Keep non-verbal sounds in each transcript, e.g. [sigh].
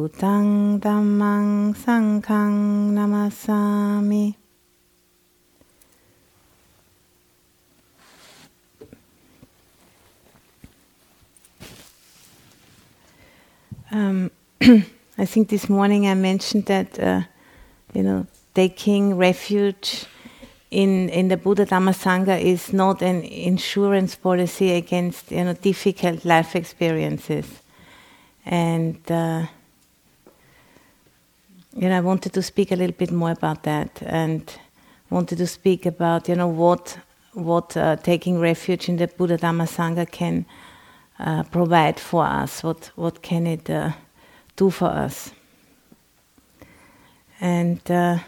Buddhang Dhammang Sanghang Namasami. Um, [clears throat] I think this morning I mentioned that uh, you know taking refuge in in the Buddha Dhamma Sangha is not an insurance policy against you know difficult life experiences, and uh, know I wanted to speak a little bit more about that, and wanted to speak about you know what what uh, taking refuge in the Buddha Dhamma Sangha can uh, provide for us. What what can it uh, do for us? And uh,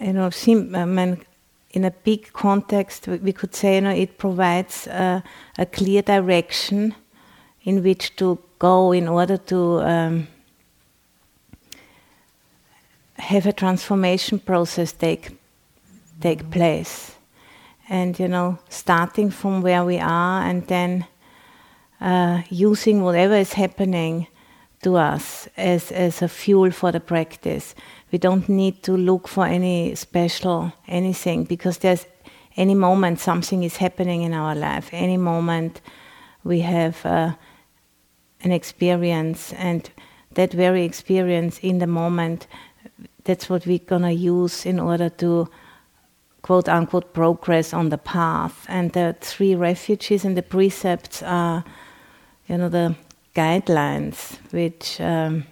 you know, in a big context, we could say, you know, it provides a clear direction in which to go in order to um, have a transformation process take take place, and you know, starting from where we are, and then uh, using whatever is happening to us as as a fuel for the practice. We don't need to look for any special anything because there's any moment something is happening in our life, any moment we have uh, an experience, and that very experience in the moment, that's what we're gonna use in order to quote unquote progress on the path. And the three refuges and the precepts are, you know, the guidelines which. Um,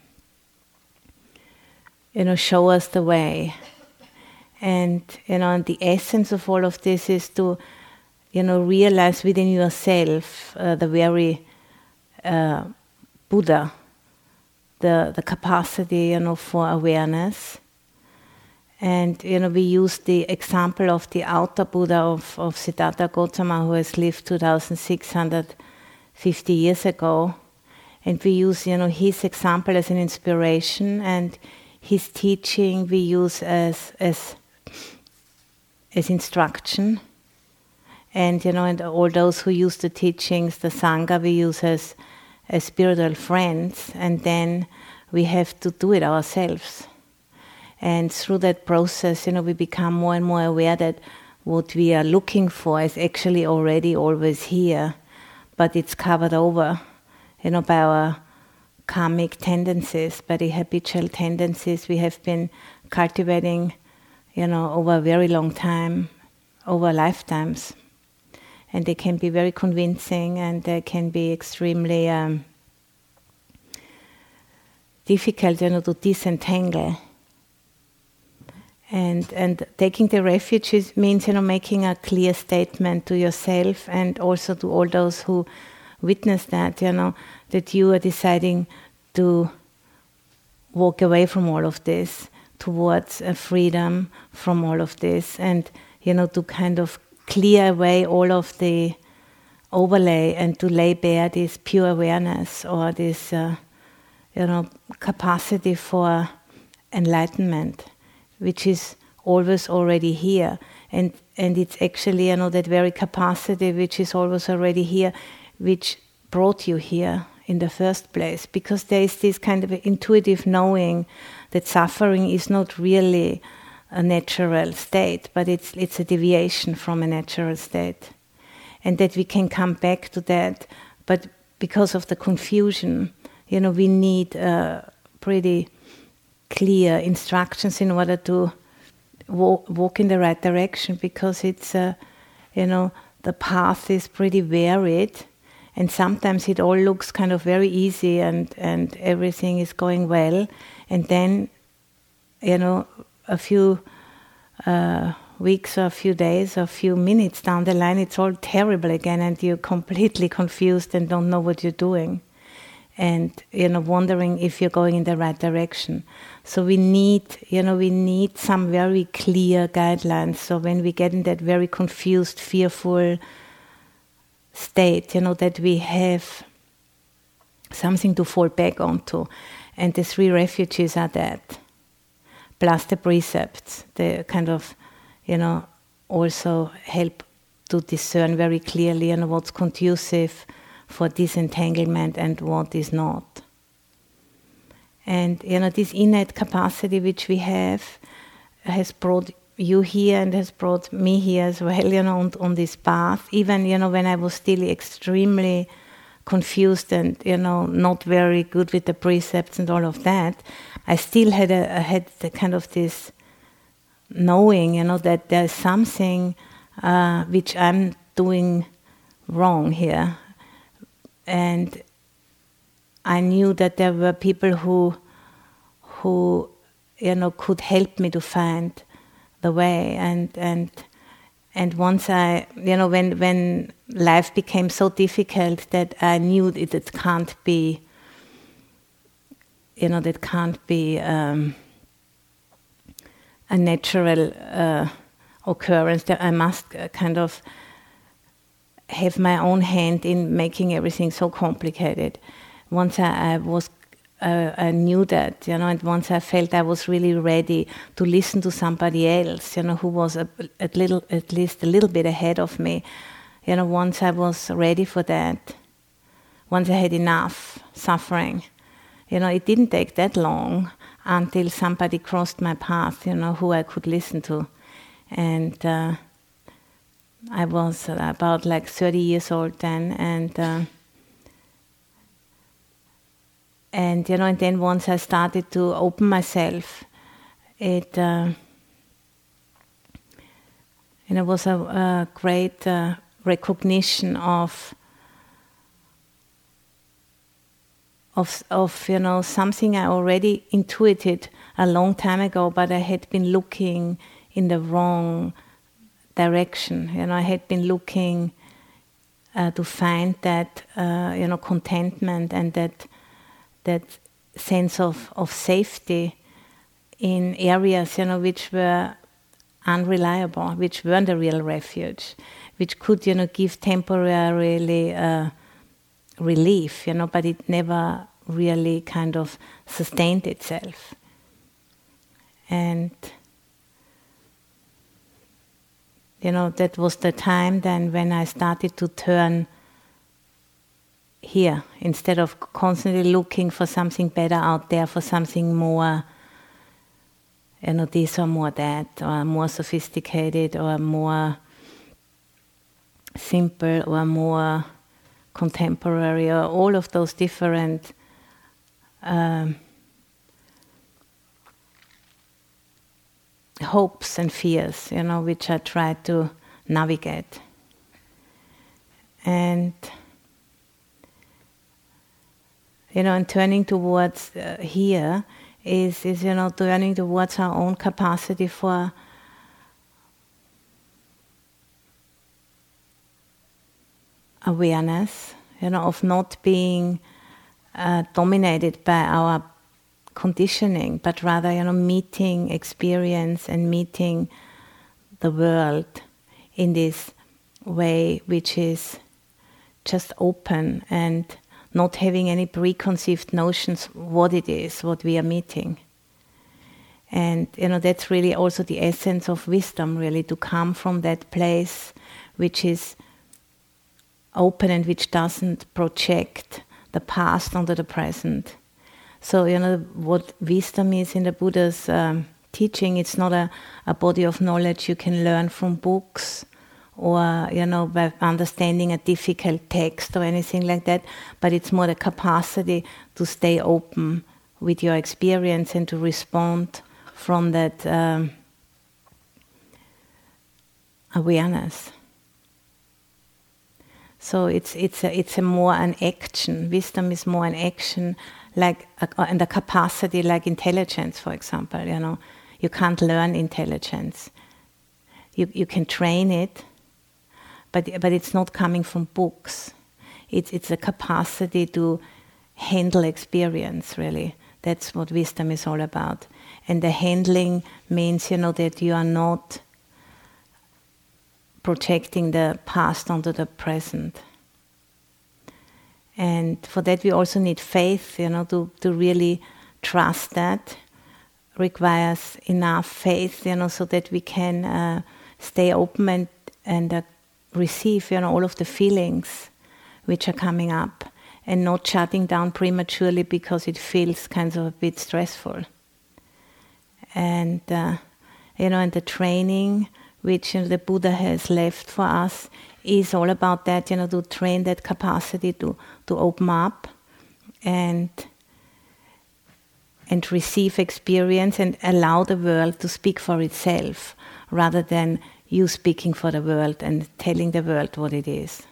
you know, show us the way. And, you know, and the essence of all of this is to, you know, realize within yourself uh, the very uh, Buddha, the, the capacity, you know, for awareness. And, you know, we use the example of the outer Buddha of, of Siddhartha Gautama, who has lived 2,650 years ago. And we use, you know, his example as an inspiration and his teaching we use as as as instruction and you know and all those who use the teachings the sangha we use as as spiritual friends and then we have to do it ourselves and through that process you know we become more and more aware that what we are looking for is actually already always here but it's covered over you know by our karmic tendencies, by the habitual tendencies we have been cultivating, you know, over a very long time, over lifetimes. And they can be very convincing and they can be extremely um, difficult, you know, to disentangle. And, and taking the refuge means, you know, making a clear statement to yourself and also to all those who witness that, you know, that you are deciding to walk away from all of this towards freedom from all of this and you know to kind of clear away all of the overlay and to lay bare this pure awareness or this uh, you know capacity for enlightenment which is always already here. And and it's actually you know that very capacity which is always already here which brought you here in the first place. Because there is this kind of intuitive knowing that suffering is not really a natural state, but it's, it's a deviation from a natural state. And that we can come back to that, but because of the confusion, you know, we need uh, pretty clear instructions in order to walk, walk in the right direction because it's, uh, you know, the path is pretty varied and sometimes it all looks kind of very easy and, and everything is going well and then you know a few uh, weeks or a few days or a few minutes down the line it's all terrible again and you're completely confused and don't know what you're doing. And you know wondering if you're going in the right direction. So we need you know we need some very clear guidelines. So when we get in that very confused fearful state you know that we have something to fall back onto. And the three refuges are that plus the precepts the kind of you know also help to discern very clearly know what's conducive for disentanglement and what is not. And you know, this innate capacity which we have has brought you here and has brought me here as well, you know, on, on this path. Even, you know, when I was still extremely confused and, you know, not very good with the precepts and all of that, I still had a, had the kind of this knowing, you know, that there's something uh, which I'm doing wrong here. And I knew that there were people who who you know could help me to find the way. And and and once I you know when when life became so difficult that I knew that it can't be you know that can't be um, a natural uh, occurrence that I must uh, kind of have my own hand in making everything so complicated. Once I, I was, uh, I knew that, you know, and once I felt I was really ready to listen to somebody else, you know, who was a, a little, at least a little bit ahead of me, you know, once I was ready for that, once I had enough suffering, you know, it didn't take that long until somebody crossed my path, you know, who I could listen to, and. Uh, I was about like 30 years old then, and uh, and you know, and then once I started to open myself, it uh, and it was a, a great uh, recognition of of of you know something I already intuited a long time ago, but I had been looking in the wrong direction. You know, I had been looking uh, to find that uh, you know contentment and that that sense of of safety in areas you know which were unreliable, which weren't a real refuge, which could you know give temporarily uh, relief, you know, but it never really kind of sustained itself. And you know, that was the time then when I started to turn here instead of constantly looking for something better out there, for something more, you know, this or more that, or more sophisticated, or more simple, or more contemporary, or all of those different. Um, hopes and fears, you know, which I try to navigate. And you know, and turning towards uh, here is is you know turning towards our own capacity for awareness, you know, of not being uh, dominated by our conditioning, but rather, you know, meeting experience and meeting the world in this way which is just open and not having any preconceived notions what it is, what we are meeting. And you know that's really also the essence of wisdom, really, to come from that place which is open and which doesn't project the past onto the present so, you know, what wisdom is in the Buddha's um, teaching, it's not a, a body of knowledge you can learn from books or, you know, by understanding a difficult text or anything like that, but it's more the capacity to stay open with your experience and to respond from that um, awareness. So it's it's a, it's a more an action. Wisdom is more an action like and a capacity like intelligence for example you know you can't learn intelligence you, you can train it but but it's not coming from books it's it's a capacity to handle experience, really. That's what wisdom is all about. And the handling means, you know, that you are not projecting the past onto the present. And for that, we also need faith, you know, to, to really trust that. Requires enough faith, you know, so that we can uh, stay open and, and uh, receive, you know, all of the feelings which are coming up and not shutting down prematurely because it feels kind of a bit stressful. And, uh, you know, and the training which you know, the Buddha has left for us is all about that, you know, to train that capacity to, to open up and and receive experience and allow the world to speak for itself rather than you speaking for the world and telling the world what it is.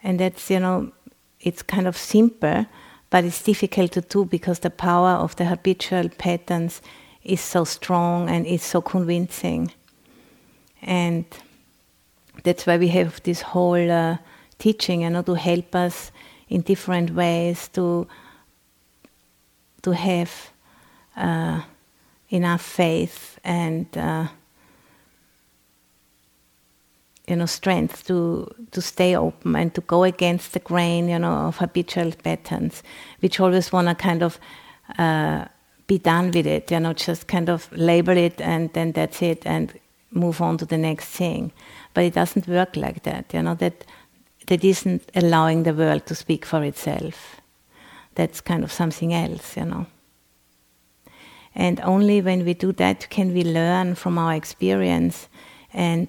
And that's, you know, it's kind of simple, but it's difficult to do because the power of the habitual patterns is so strong and is so convincing. And that's why we have this whole uh, teaching, you know, to help us in different ways to to have uh, enough faith and uh, you know strength to to stay open and to go against the grain, you know, of habitual patterns, which always want to kind of uh, be done with it, you know, just kind of label it and then that's it and move on to the next thing. But it doesn't work like that, you know, that that isn't allowing the world to speak for itself. That's kind of something else, you know. And only when we do that can we learn from our experience and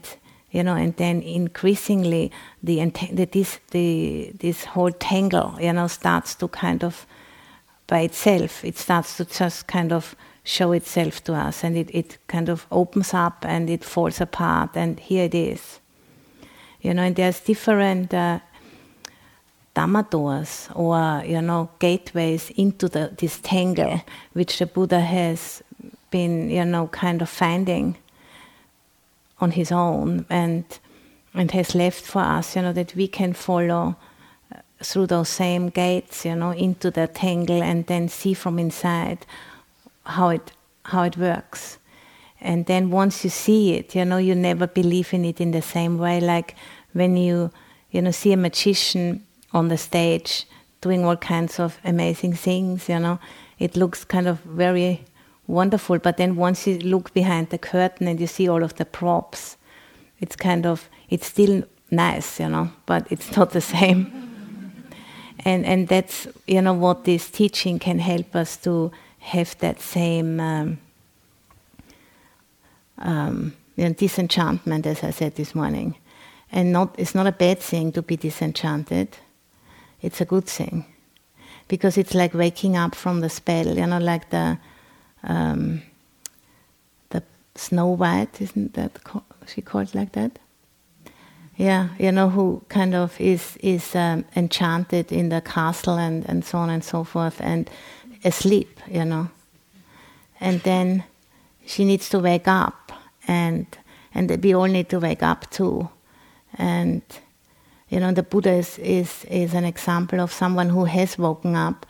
you know, and then increasingly the, the this the this whole tangle, you know, starts to kind of by itself. It starts to just kind of show itself to us and it, it kind of opens up and it falls apart and here it is. You know, and there's different uh, Dhamma doors or, you know, gateways into the, this tangle which the Buddha has been, you know, kind of finding on his own and and has left for us, you know, that we can follow uh, through those same gates, you know, into the tangle and then see from inside how it how it works. And then once you see it, you know, you never believe in it in the same way. Like when you, you know, see a magician on the stage doing all kinds of amazing things, you know, it looks kind of very wonderful. But then once you look behind the curtain and you see all of the props, it's kind of it's still nice, you know, but it's not the [laughs] same and and that's you know what this teaching can help us to have that same um, um, you know, disenchantment, as I said this morning, and not it's not a bad thing to be disenchanted. It's a good thing because it's like waking up from the spell. You know, like the um, the Snow White, isn't that co- she called like that? yeah, you know, who kind of is is um, enchanted in the castle and, and so on and so forth, and asleep, you know, and then she needs to wake up, and and we all need to wake up too, and you know, the Buddha is is is an example of someone who has woken up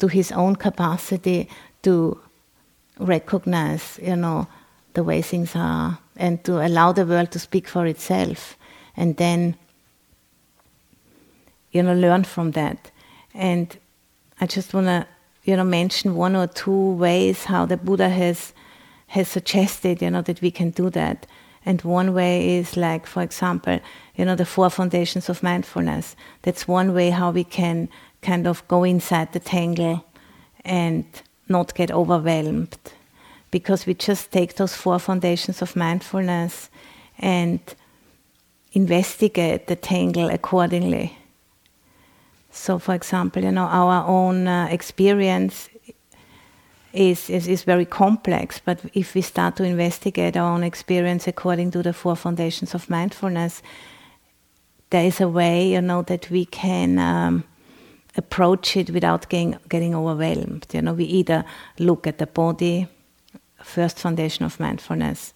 to his own capacity to recognize, you know, the way things are, and to allow the world to speak for itself and then you know learn from that. And i just want to you know mention one or two ways how the buddha has has suggested you know that we can do that. And one way is like for example you know the four foundations of mindfulness. That's one way how we can kind of go inside the tangle and not get overwhelmed because we just take those four foundations of mindfulness and investigate the tangle accordingly. So, for example, you know, our own uh, experience is, is, is very complex, but if we start to investigate our own experience according to the four foundations of mindfulness, there is a way, you know, that we can um, approach it without getting, getting overwhelmed. You know, we either look at the body, first foundation of mindfulness,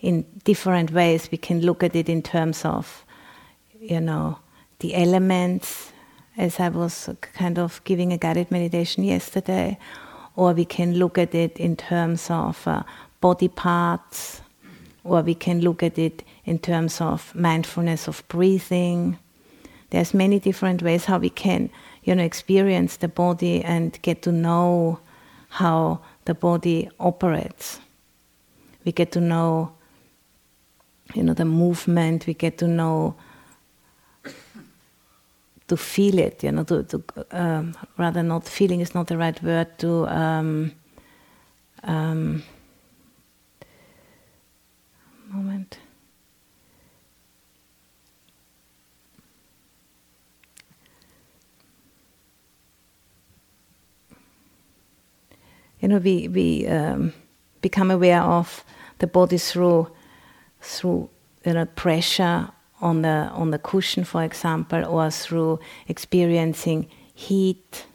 in different ways. We can look at it in terms of, you know, the elements as I was kind of giving a guided meditation yesterday, or we can look at it in terms of uh, body parts, or we can look at it in terms of mindfulness of breathing. There's many different ways how we can, you know, experience the body and get to know how the body operates. We get to know, you know, the movement. We get to know to feel it, you know, to, to um, rather not feeling is not the right word to um, um, moment. You know, we we um, become aware of the body through through you know pressure on the on the cushion, for example, or through experiencing heat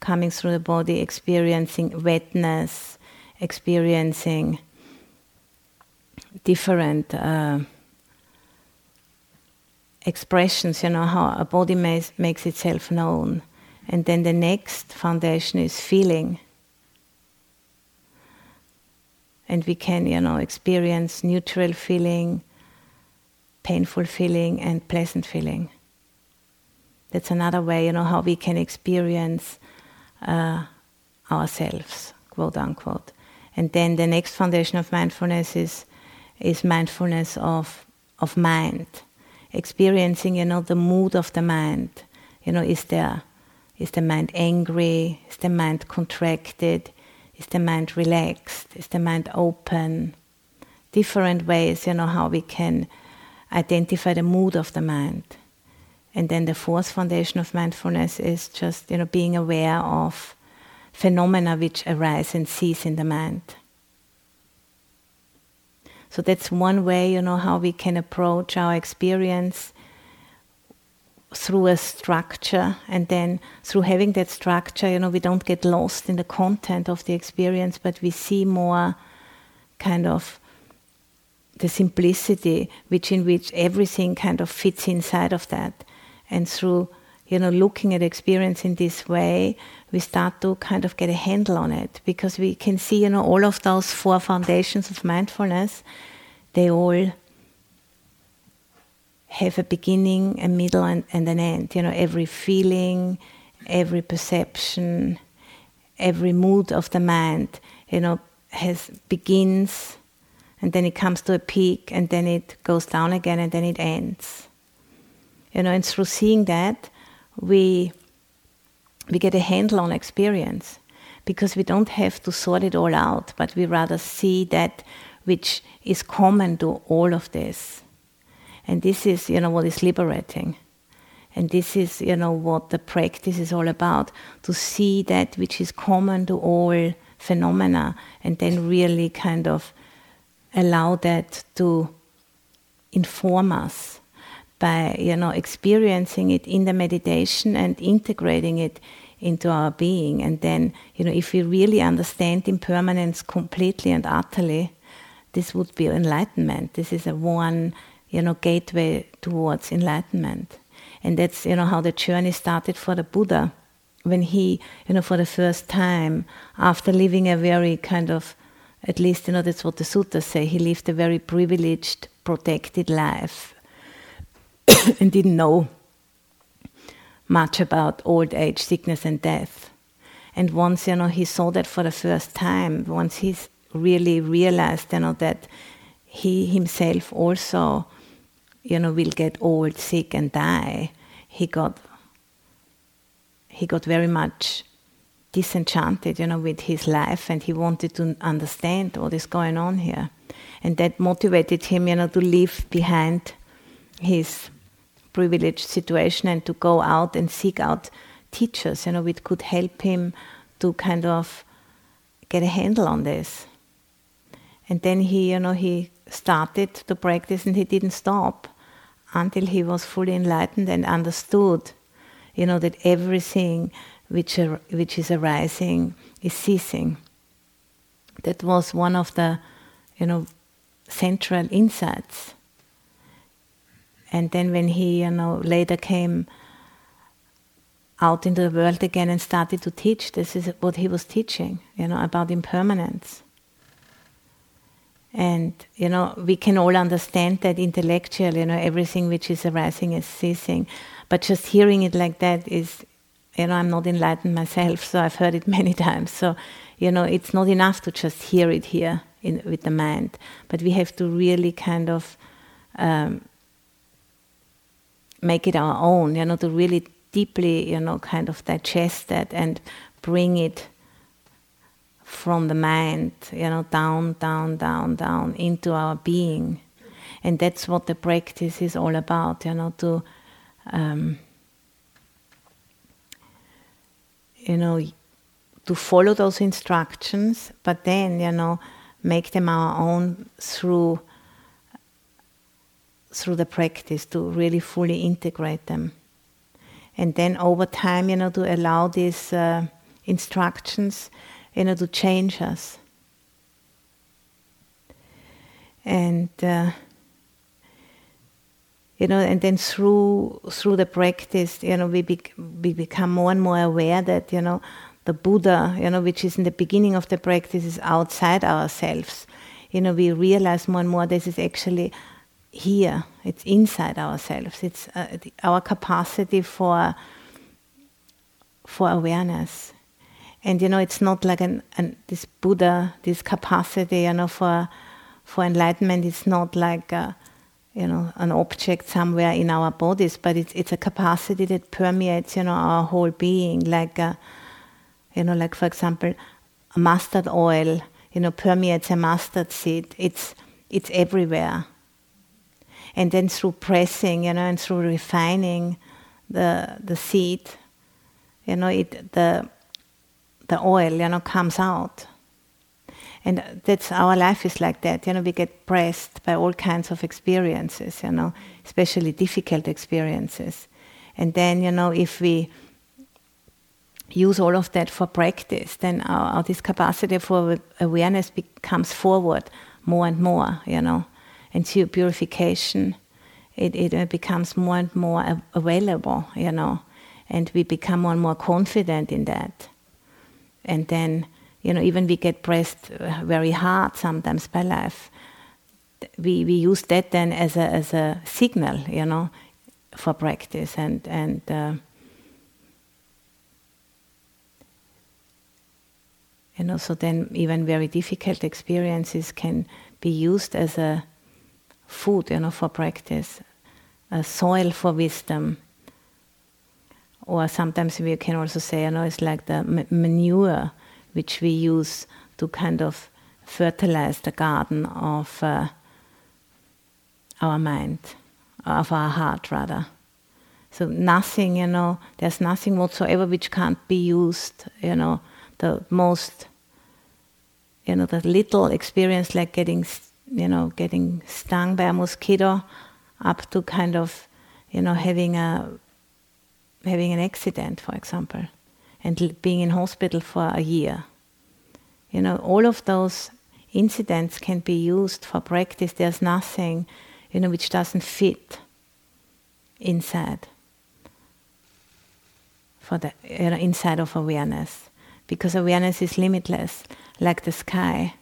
coming through the body, experiencing wetness, experiencing different uh, expressions. You know how a body makes, makes itself known, and then the next foundation is feeling. And we can, you know, experience neutral feeling, painful feeling and pleasant feeling. That's another way, you know, how we can experience uh, ourselves, quote unquote. And then the next foundation of mindfulness is is mindfulness of of mind, experiencing, you know, the mood of the mind. You know, is there is the mind angry? Is the mind contracted? Is the mind relaxed? Is the mind open? Different ways, you know, how we can identify the mood of the mind. And then the fourth foundation of mindfulness is just you know being aware of phenomena which arise and cease in the mind. So that's one way, you know, how we can approach our experience through a structure and then through having that structure, you know, we don't get lost in the content of the experience, but we see more kind of the simplicity which in which everything kind of fits inside of that. And through you know looking at experience in this way we start to kind of get a handle on it because we can see you know all of those four foundations of mindfulness they all have a beginning a middle and, and an end. You know every feeling every perception every mood of the mind you know has begins and then it comes to a peak and then it goes down again and then it ends. You know and through seeing that we we get a handle on experience because we don't have to sort it all out but we rather see that which is common to all of this and this is you know what is liberating. And this is you know what the practice is all about to see that which is common to all phenomena and then really kind of allow that to inform us by you know experiencing it in the meditation and integrating it into our being. And then you know if we really understand impermanence completely and utterly this would be enlightenment. This is a one you know gateway towards enlightenment and that's you know how the journey started for the buddha when he you know for the first time after living a very kind of at least, you know, that's what the sutras say. He lived a very privileged, protected life [coughs] and didn't know much about old age, sickness, and death. And once, you know, he saw that for the first time, once he really realized, you know, that he himself also, you know, will get old, sick, and die, he got he got very much disenchanted, you know, with his life, and he wanted to understand what is going on here, and that motivated him, you know, to leave behind his privileged situation and to go out and seek out teachers, you know, which could help him to kind of get a handle on this. And then he, you know, he started to practice and he didn't stop until he was fully enlightened and understood, you know, that everything which, are, which is arising is ceasing. That was one of the, you know, central insights. And then when he, you know, later came out into the world again and started to teach. This is what he was teaching, you know, about impermanence. And you know, we can all understand that intellectually, you know, everything which is arising is ceasing. But just hearing it like that is, you know, I'm not enlightened myself, so I've heard it [laughs] many times. So, you know, it's not enough to just hear it here in, with the mind, but we have to really kind of um, make it our own, you know, to really deeply, you know, kind of digest that and bring it from the mind, you know, down, down, down, down into our being. And that's what the practice is all about, you know, to, um, you know, to follow those instructions, but then, you know, make them our own through through the practice to really fully integrate them. And then over time, you know, to allow these uh, instructions, you know, to change us. And uh, you know, and then through through the practice, you know, we be, we become more and more aware that you know the Buddha, you know, which is in the beginning of the practice, is outside ourselves. You know, we realize more and more this is actually here. It's inside ourselves. It's uh, our capacity for for awareness. And you know, it's not like an, an this Buddha, this capacity, you know, for for enlightenment. It's not like a, you know an object somewhere in our bodies, but it's it's a capacity that permeates, you know, our whole being. Like a, you know, like for example, a mustard oil, you know, permeates a mustard seed. It's it's everywhere and then through pressing, you know, and through refining the the seed, you know, it the the oil, you know, comes out. And that's our life is like that, you know. We get pressed by all kinds of experiences, you know, especially difficult experiences. And then, you know, if we use all of that for practice, then our, our this capacity for awareness becomes forward more and more, you know into purification, it, it becomes more and more available, you know, and we become more and more confident in that. And then, you know, even we get pressed uh, very hard sometimes by life. We, we use that then as a, as a signal, you know, for practice and, and uh, you know, so then even very difficult experiences can be used as a food, you know, for practice, a soil for wisdom. Or sometimes we can also say, you know, it's like the manure which we use to kind of fertilize the garden of uh, our mind, of our heart, rather. So nothing, you know, there's nothing whatsoever which can't be used, you know, the most, you know, the little experience like getting you know, getting stung by a mosquito up to kind of, you know, having a having an accident, for example, and being in hospital for a year. You know, all of those incidents can be used for practice. There's nothing, you know, which doesn't fit inside for the inside of awareness, because awareness is limitless, like the sky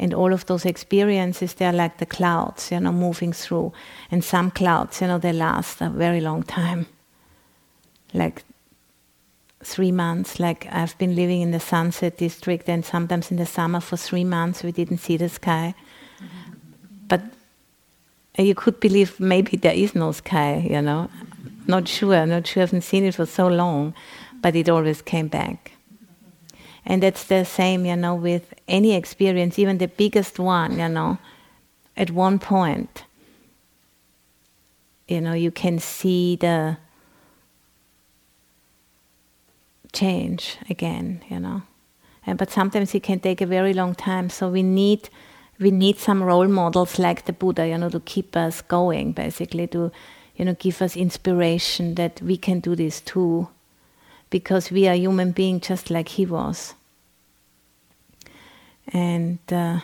and all of those experiences they're like the clouds you know moving through. And some clouds you know they last a very long time. Like three months like i've been living in the sunset district and sometimes in the summer for three months we didn't see the sky. But you could believe maybe there is no sky you know. Not sure not sure i haven't seen it for so long but it always came back and that's the same, you know, with any experience, even the biggest one, you know, at one point, you know, you can see the change again, you know. And, but sometimes it can take a very long time. So we need we need some role models like the Buddha, you know, to keep us going, basically, to you know, give us inspiration that we can do this too because we are human beings just like he was. And uh,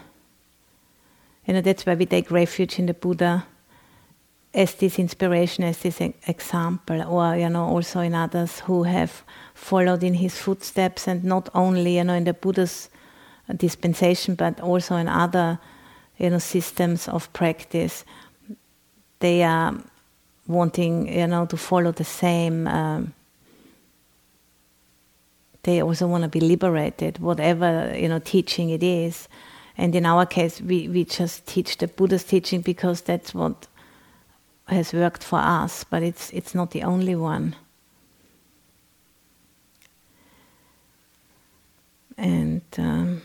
you know that's why we take refuge in the Buddha as this inspiration, as this example, or you know, also in others who have followed in his footsteps, and not only you know in the Buddha's dispensation, but also in other you know systems of practice. They are wanting you know to follow the same. Um, they also want to be liberated, whatever you know teaching it is. And in our case, we, we just teach the Buddha's teaching because that's what has worked for us, but it's it's not the only one. And um,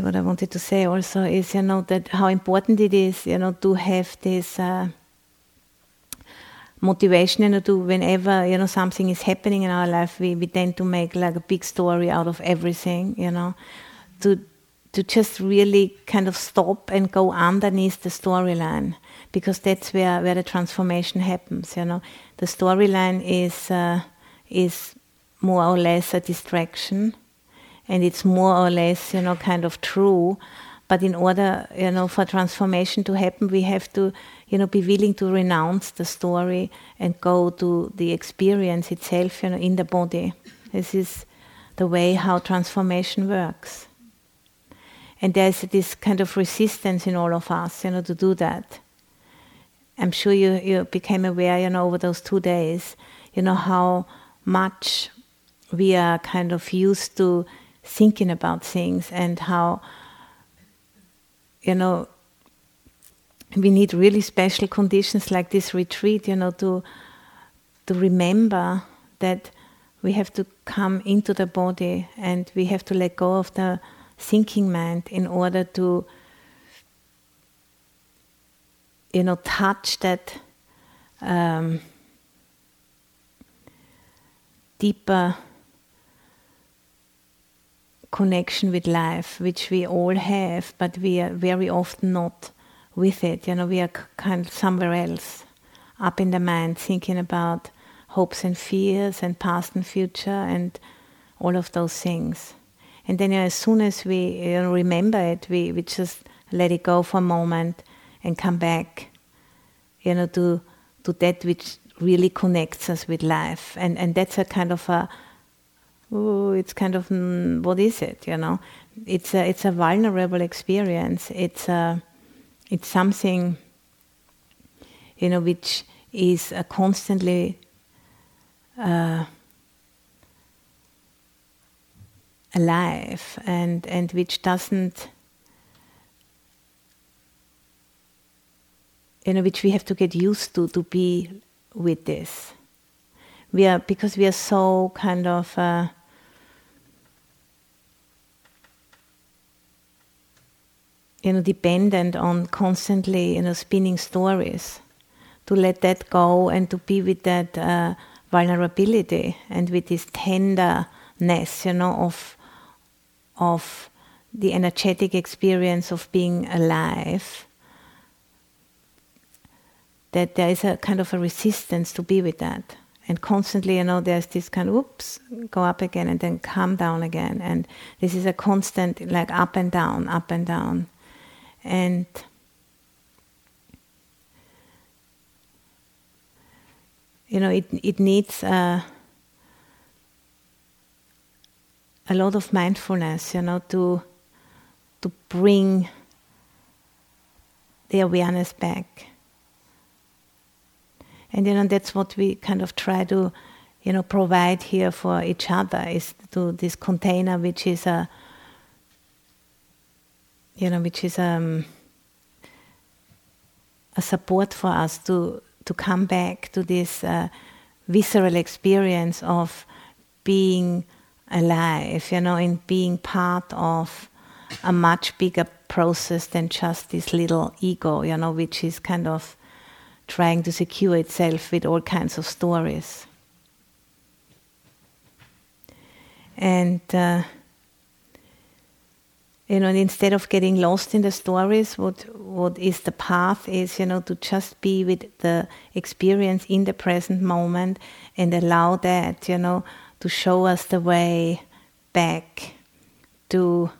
what I wanted to say also is, you know, that how important it is, you know, to have this uh, motivation, you know, to whenever, you know, something is happening in our life, we, we tend to make like a big story out of everything, you know, to to just really kind of stop and go underneath the storyline because that's where, where the transformation happens, you know. The storyline is uh, is more or less a distraction and it's more or less, you know, kind of true. But in order, you know, for transformation to happen, we have to, you know, be willing to renounce the story and go to the experience itself, you know, in the body. This is the way how transformation works. And there's this kind of resistance in all of us, you know, to do that. I'm sure you, you became aware, you know, over those two days, you know, how much we are kind of used to thinking about things and how you know we need really special conditions like this retreat you know to to remember that we have to come into the body and we have to let go of the thinking mind in order to you know touch that um, deeper connection with life, which we all have, but we are very often not with it. You know, we are kind of somewhere else, up in the mind, thinking about hopes and fears and past and future and all of those things. And then you know, as soon as we you know, remember it, we, we just let it go for a moment and come back, you know, to to that which really connects us with life. And and that's a kind of a it's kind of mm, what is it? You know, it's a it's a vulnerable experience. It's a it's something you know which is constantly uh, alive and and which doesn't you know which we have to get used to to be with this we are because we are so kind of uh, you know dependent on constantly you know spinning stories to let that go and to be with that uh, vulnerability and with this tenderness you know of of the energetic experience of being alive. That there is a kind of a resistance to be with that. And constantly you know there's this kind of oops go up again and then come down again. And this is a constant like up and down up and down and you know it it needs uh, a lot of mindfulness you know to to bring the awareness back. And you know that's what we kind of try to you know provide here for each other is to this container which is a you know which is um, a support for us to to come back to this uh, visceral experience of being alive you know in being part of a much bigger process than just this little ego you know which is kind of trying to secure itself with all kinds of stories. And uh, you know, instead of getting lost in the stories, what what is the path is, you know, to just be with the experience in the present moment and allow that, you know, to show us the way back to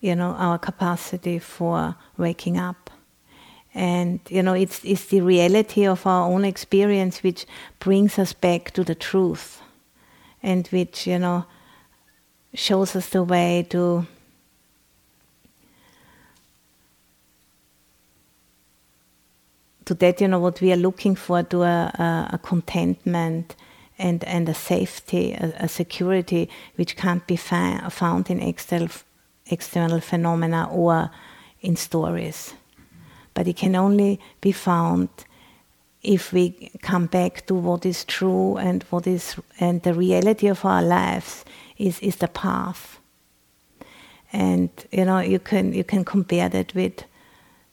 you know our capacity for waking up. And you know it's it's the reality of our own experience which brings us back to the truth and which you know shows us the way to to that you know what we are looking for to a, a, a contentment and and a safety a, a security which can't be fa- found in external external phenomena or in stories. But it can only be found if we come back to what is true and what is and the reality of our lives is is the path and you know you can you can compare that with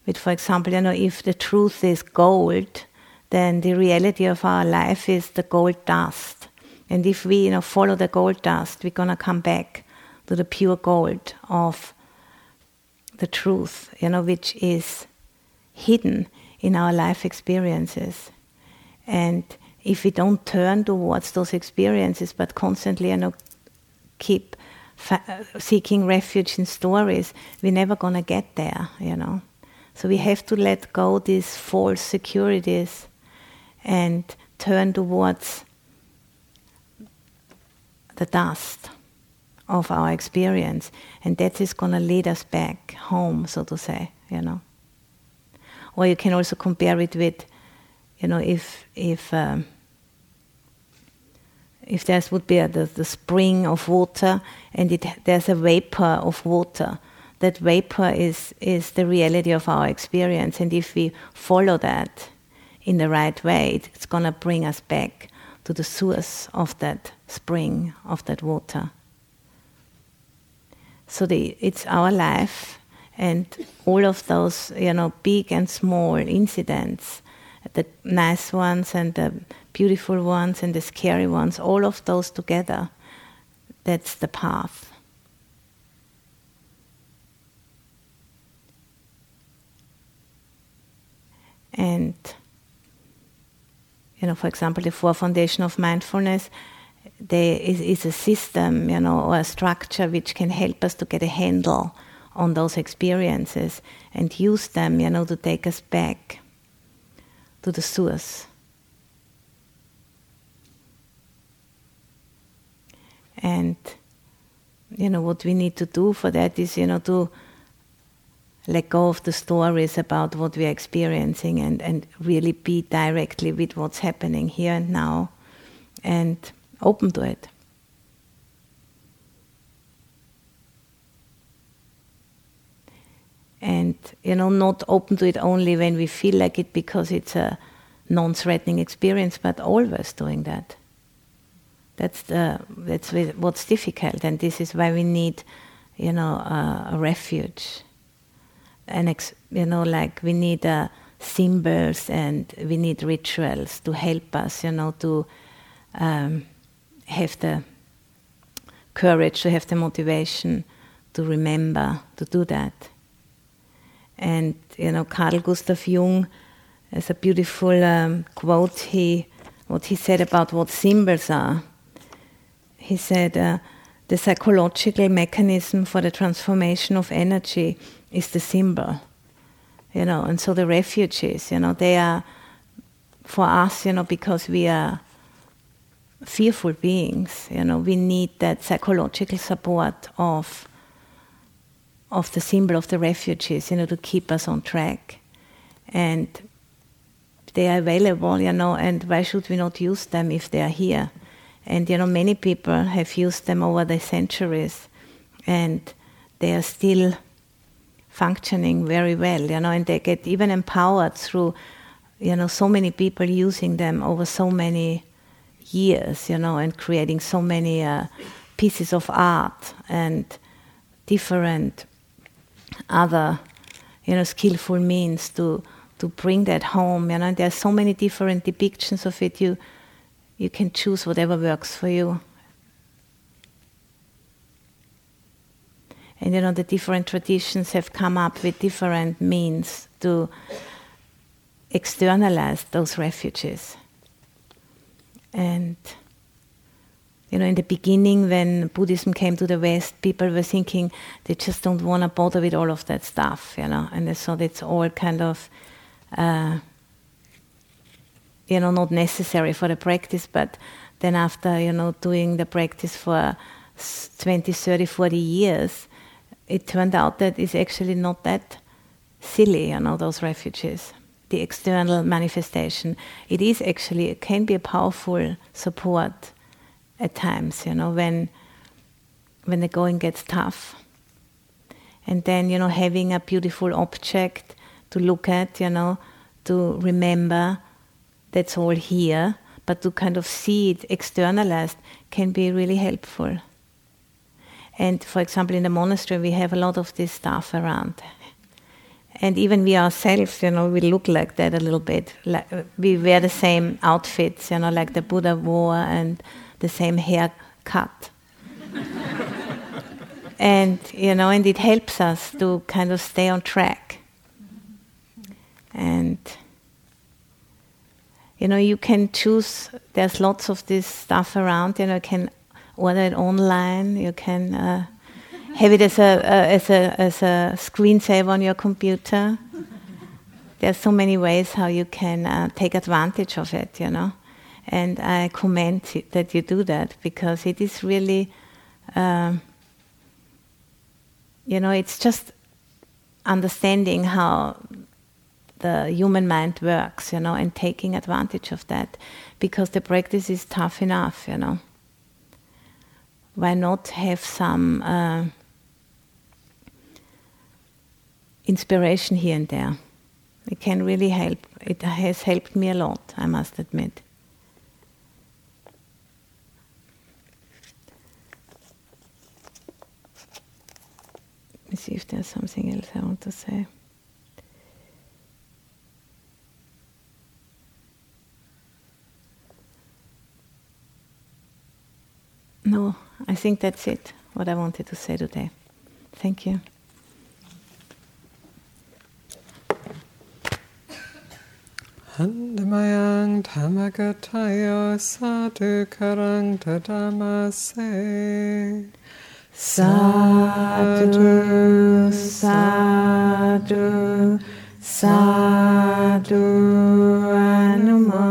with for example you know if the truth is gold then the reality of our life is the gold dust and if we you know follow the gold dust we're to come back to the pure gold of the truth you know which is hidden in our life experiences. And if we don't turn towards those experiences, but constantly you know, keep fa- seeking refuge in stories, we're never going to get there, you know. So we have to let go these false securities and turn towards the dust of our experience. And that is going to lead us back home, so to say, you know or you can also compare it with, you know, if if um, if there would be a, the, the spring of water and it, there's a vapor of water, that vapor is is the reality of our experience, and if we follow that in the right way, it's going to bring us back to the source of that spring of that water. So the, it's our life and all of those, you know, big and small incidents, the nice ones and the beautiful ones and the scary ones, all of those together, that's the path. And, you know, for example, the four foundation of mindfulness, there is, is a system, you know, or a structure which can help us to get a handle on those experiences and use them, you know, to take us back to the source. And, you know, what we need to do for that is, you know, to let go of the stories about what we are experiencing and, and really be directly with what's happening here and now and open to it. And you know not open to it only when we feel like it because it's a non-threatening experience but always doing that. That's the that's what's difficult and this is why we need you know uh, a refuge. And ex- you know like we need uh, symbols and we need rituals to help us you know to um, have the courage to have the motivation to remember to do that and you know, Carl Gustav Jung has a beautiful um, quote. He what he said about what symbols are. He said, uh, "The psychological mechanism for the transformation of energy is the symbol." You know, and so the refugees, you know, they are for us, you know, because we are fearful beings. You know, we need that psychological support of of the symbol of the refugees, you know, to keep us on track. And they are available, you know, and why should we not use them if they are here? And, you know, many people have used them over the centuries and they are still functioning very well, you know, and they get even empowered through, you know, so many people using them over so many years, you know, and creating so many uh, pieces of art and different other, you know, skillful means to to bring that home. You know, and there are so many different depictions of it. You you can choose whatever works for you. And you know, the different traditions have come up with different means to externalize those refuges. And you know, in the beginning, when Buddhism came to the West, people were thinking they just don't want to bother with all of that stuff, you know, and thought it's all kind of, uh, you know, not necessary for the practice. But then, after you know, doing the practice for 20, 30, 40 years, it turned out that it's actually not that silly, you know, those refuges. The external manifestation, it is actually, it can be a powerful support at times, you know, when when the going gets tough. And then, you know, having a beautiful object to look at, you know, to remember that's all here, but to kind of see it externalized can be really helpful. And for example, in the monastery, we have a lot of this stuff around. And even we ourselves, you know, we look like that a little bit. Like we wear the same outfits, you know, like the Buddha wore, and the same haircut. and you know, and it helps us to kind of stay on track. And you know, you can choose. There's lots of this stuff around. You know, you can order it online. You can uh, have it as a uh, as a as a screensaver on your computer. There's so many ways how you can uh, take advantage of it. You know. And I commend that you do that because it is really, um, you know, it's just understanding how the human mind works, you know, and taking advantage of that because the practice is tough enough, you know. Why not have some uh, inspiration here and there? It can really help. It has helped me a lot, I must admit. Me see if there's something else I want to say. No, I think that's it, what I wanted to say today. Thank you. Dhammakathaya Sadhu Karang dadamase. Sadhu, sadhu, sadhu, anumodami.